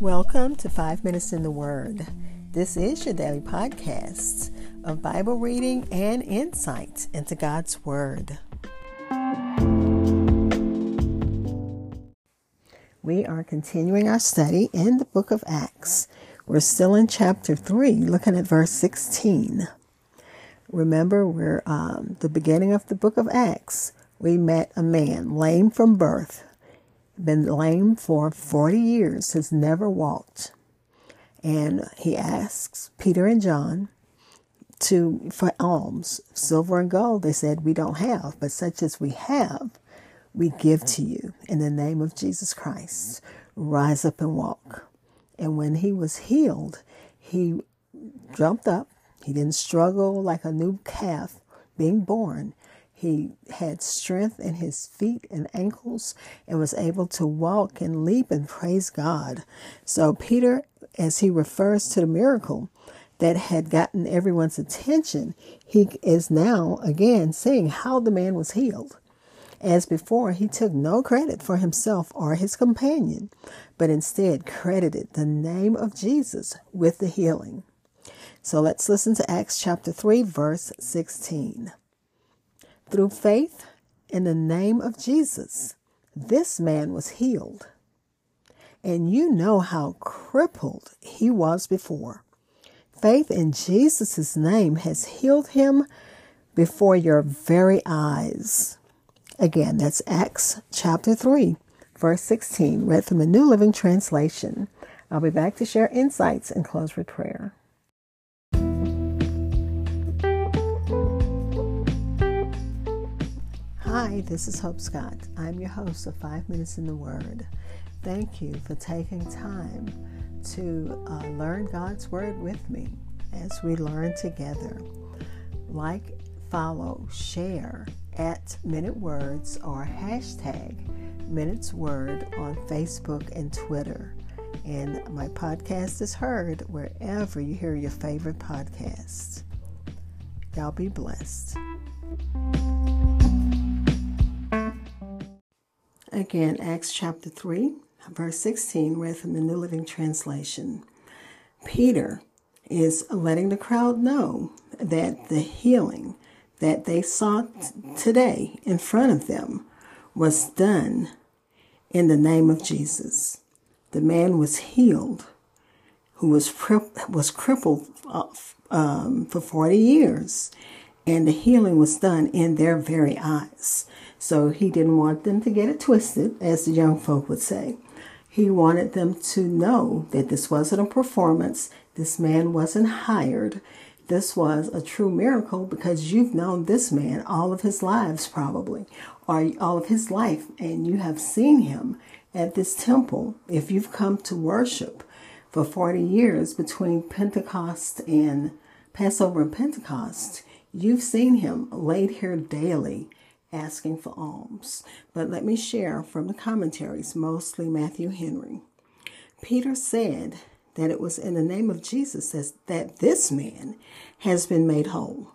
Welcome to Five Minutes in the Word. This is your daily podcast of Bible reading and insight into God's Word. We are continuing our study in the book of Acts. We're still in chapter 3, looking at verse 16. Remember, we're um, the beginning of the book of Acts. We met a man lame from birth been lame for 40 years, has never walked. And he asks Peter and John to for alms, silver and gold. They said we don't have, but such as we have, we give to you in the name of Jesus Christ. Rise up and walk. And when he was healed, he jumped up. He didn't struggle like a new calf being born. He had strength in his feet and ankles and was able to walk and leap and praise God. So, Peter, as he refers to the miracle that had gotten everyone's attention, he is now again saying how the man was healed. As before, he took no credit for himself or his companion, but instead credited the name of Jesus with the healing. So let's listen to Acts chapter 3, verse 16. Through faith in the name of Jesus, this man was healed. And you know how crippled he was before. Faith in Jesus' name has healed him before your very eyes. Again, that's Acts chapter 3, verse 16, read from the New Living Translation. I'll be back to share insights and close with prayer. Hi, this is Hope Scott. I'm your host of Five Minutes in the Word. Thank you for taking time to uh, learn God's Word with me as we learn together. Like, follow, share at Minute Words or hashtag Minutes Word on Facebook and Twitter. And my podcast is heard wherever you hear your favorite podcasts. Y'all be blessed. Again, Acts chapter 3, verse 16, read from the New Living Translation. Peter is letting the crowd know that the healing that they saw today in front of them was done in the name of Jesus. The man was healed who was, was crippled uh, um, for 40 years, and the healing was done in their very eyes. So he didn't want them to get it twisted, as the young folk would say. He wanted them to know that this wasn't a performance, this man wasn't hired. This was a true miracle because you've known this man all of his lives, probably, or all of his life, and you have seen him at this temple. If you've come to worship for 40 years between Pentecost and Passover and Pentecost, you've seen him laid here daily asking for alms. But let me share from the commentaries, mostly Matthew Henry. Peter said that it was in the name of Jesus that this man has been made whole.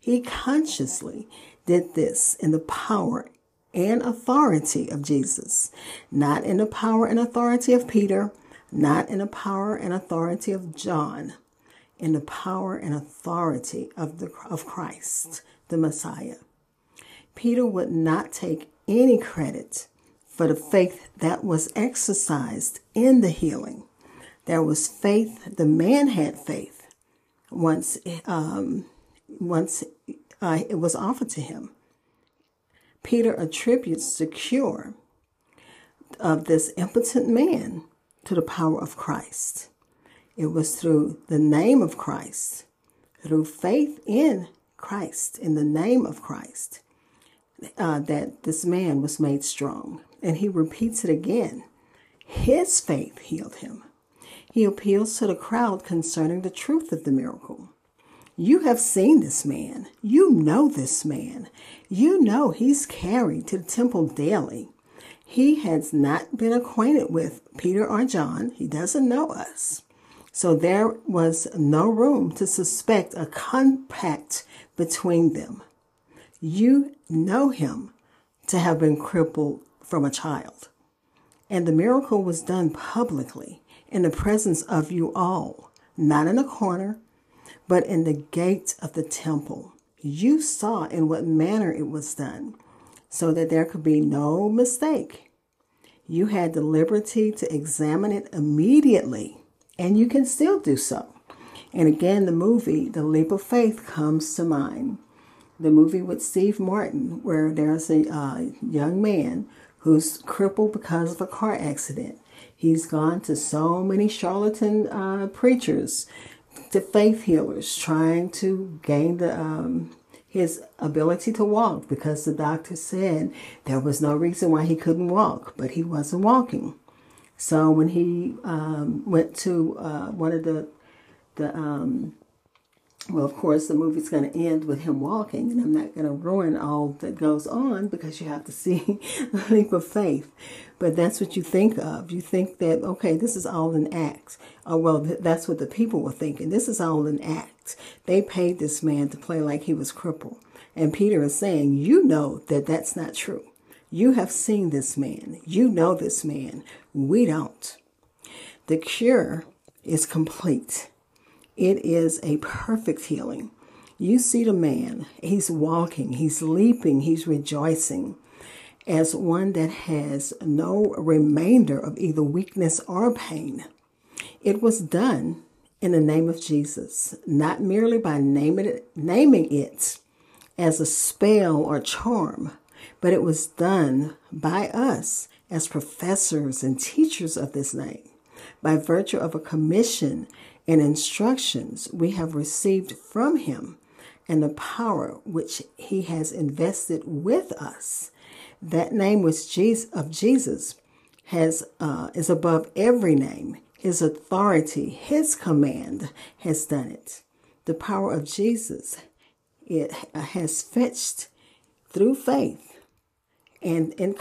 He consciously did this in the power and authority of Jesus, not in the power and authority of Peter, not in the power and authority of John, in the power and authority of the of Christ, the Messiah. Peter would not take any credit for the faith that was exercised in the healing. There was faith, the man had faith once, um, once uh, it was offered to him. Peter attributes the cure of this impotent man to the power of Christ. It was through the name of Christ, through faith in Christ, in the name of Christ, uh, that this man was made strong. And he repeats it again. His faith healed him. He appeals to the crowd concerning the truth of the miracle. You have seen this man. You know this man. You know he's carried to the temple daily. He has not been acquainted with Peter or John. He doesn't know us. So there was no room to suspect a compact between them. You know him to have been crippled from a child. And the miracle was done publicly. in the presence of you all, not in a corner, but in the gate of the temple. You saw in what manner it was done, so that there could be no mistake. You had the liberty to examine it immediately, and you can still do so. And again, the movie, The Leap of Faith, comes to mind. The movie with Steve Martin, where there's a uh, young man who's crippled because of a car accident. He's gone to so many charlatan uh, preachers, to faith healers, trying to gain the um, his ability to walk because the doctor said there was no reason why he couldn't walk, but he wasn't walking. So when he um, went to uh, one of the the um, well, of course, the movie's going to end with him walking, and I'm not going to ruin all that goes on because you have to see the leap of faith. But that's what you think of. You think that, okay, this is all an act. Oh, well, that's what the people were thinking. This is all an act. They paid this man to play like he was crippled. And Peter is saying, you know that that's not true. You have seen this man. You know this man. We don't. The cure is complete. It is a perfect healing. You see the man, he's walking, he's leaping, he's rejoicing as one that has no remainder of either weakness or pain. It was done in the name of Jesus, not merely by naming it, naming it as a spell or charm, but it was done by us as professors and teachers of this name by virtue of a commission and instructions we have received from him and the power which he has invested with us. That name was Jesus of Jesus has uh, is above every name. His authority, his command has done it. The power of Jesus it has fetched through faith and in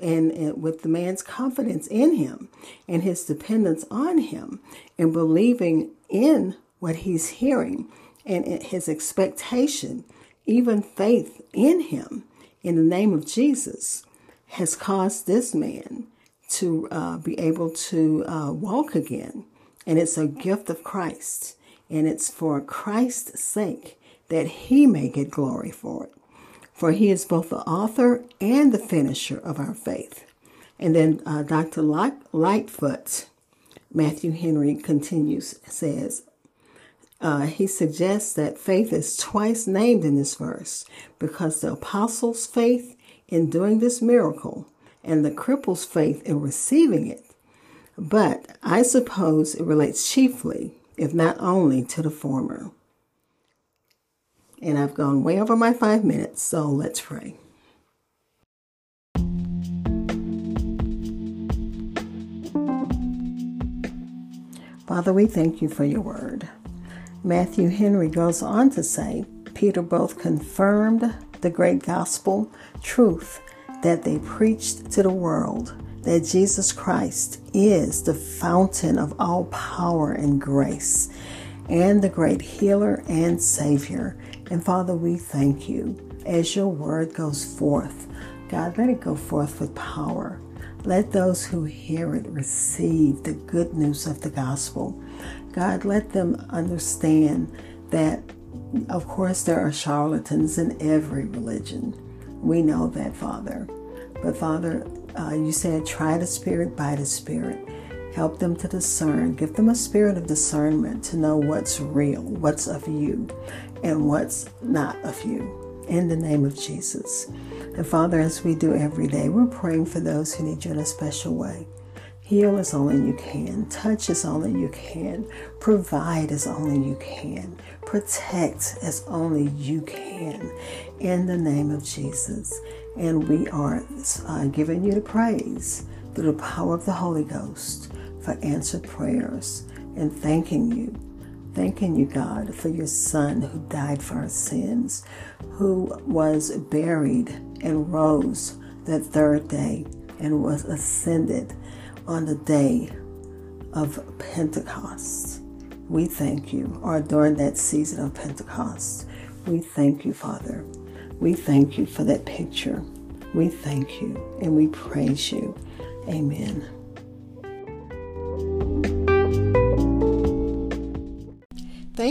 and, and, with the man's confidence in him and his dependence on him and believing in what he's hearing and his expectation, even faith in him in the name of Jesus, has caused this man to uh, be able to uh, walk again. And it's a gift of Christ. And it's for Christ's sake that he may get glory for it for he is both the author and the finisher of our faith. And then uh, Dr. Lightfoot, Matthew Henry continues, says, uh, he suggests that faith is twice named in this verse because the apostles' faith in doing this miracle and the cripple's faith in receiving it. But I suppose it relates chiefly, if not only, to the former. And I've gone way over my five minutes, so let's pray. Father, we thank you for your word. Matthew Henry goes on to say Peter both confirmed the great gospel truth that they preached to the world that Jesus Christ is the fountain of all power and grace and the great healer and savior and Father, we thank you as your word goes forth. God, let it go forth with power. Let those who hear it receive the good news of the gospel. God, let them understand that, of course, there are charlatans in every religion. We know that, Father. But, Father, uh, you said, try the Spirit by the Spirit. Help them to discern. Give them a spirit of discernment to know what's real, what's of you and what's not of you. In the name of Jesus. And Father, as we do every day, we're praying for those who need you in a special way. Heal as only you can. Touch as only you can. Provide as only you can. Protect as only you can. In the name of Jesus. And we are uh, giving you the praise through the power of the Holy Ghost for answered prayers and thanking you thanking you, God, for your Son who died for our sins, who was buried and rose that third day and was ascended on the day of Pentecost. We thank you, or during that season of Pentecost. We thank you, Father. We thank you for that picture. We thank you and we praise you. Amen.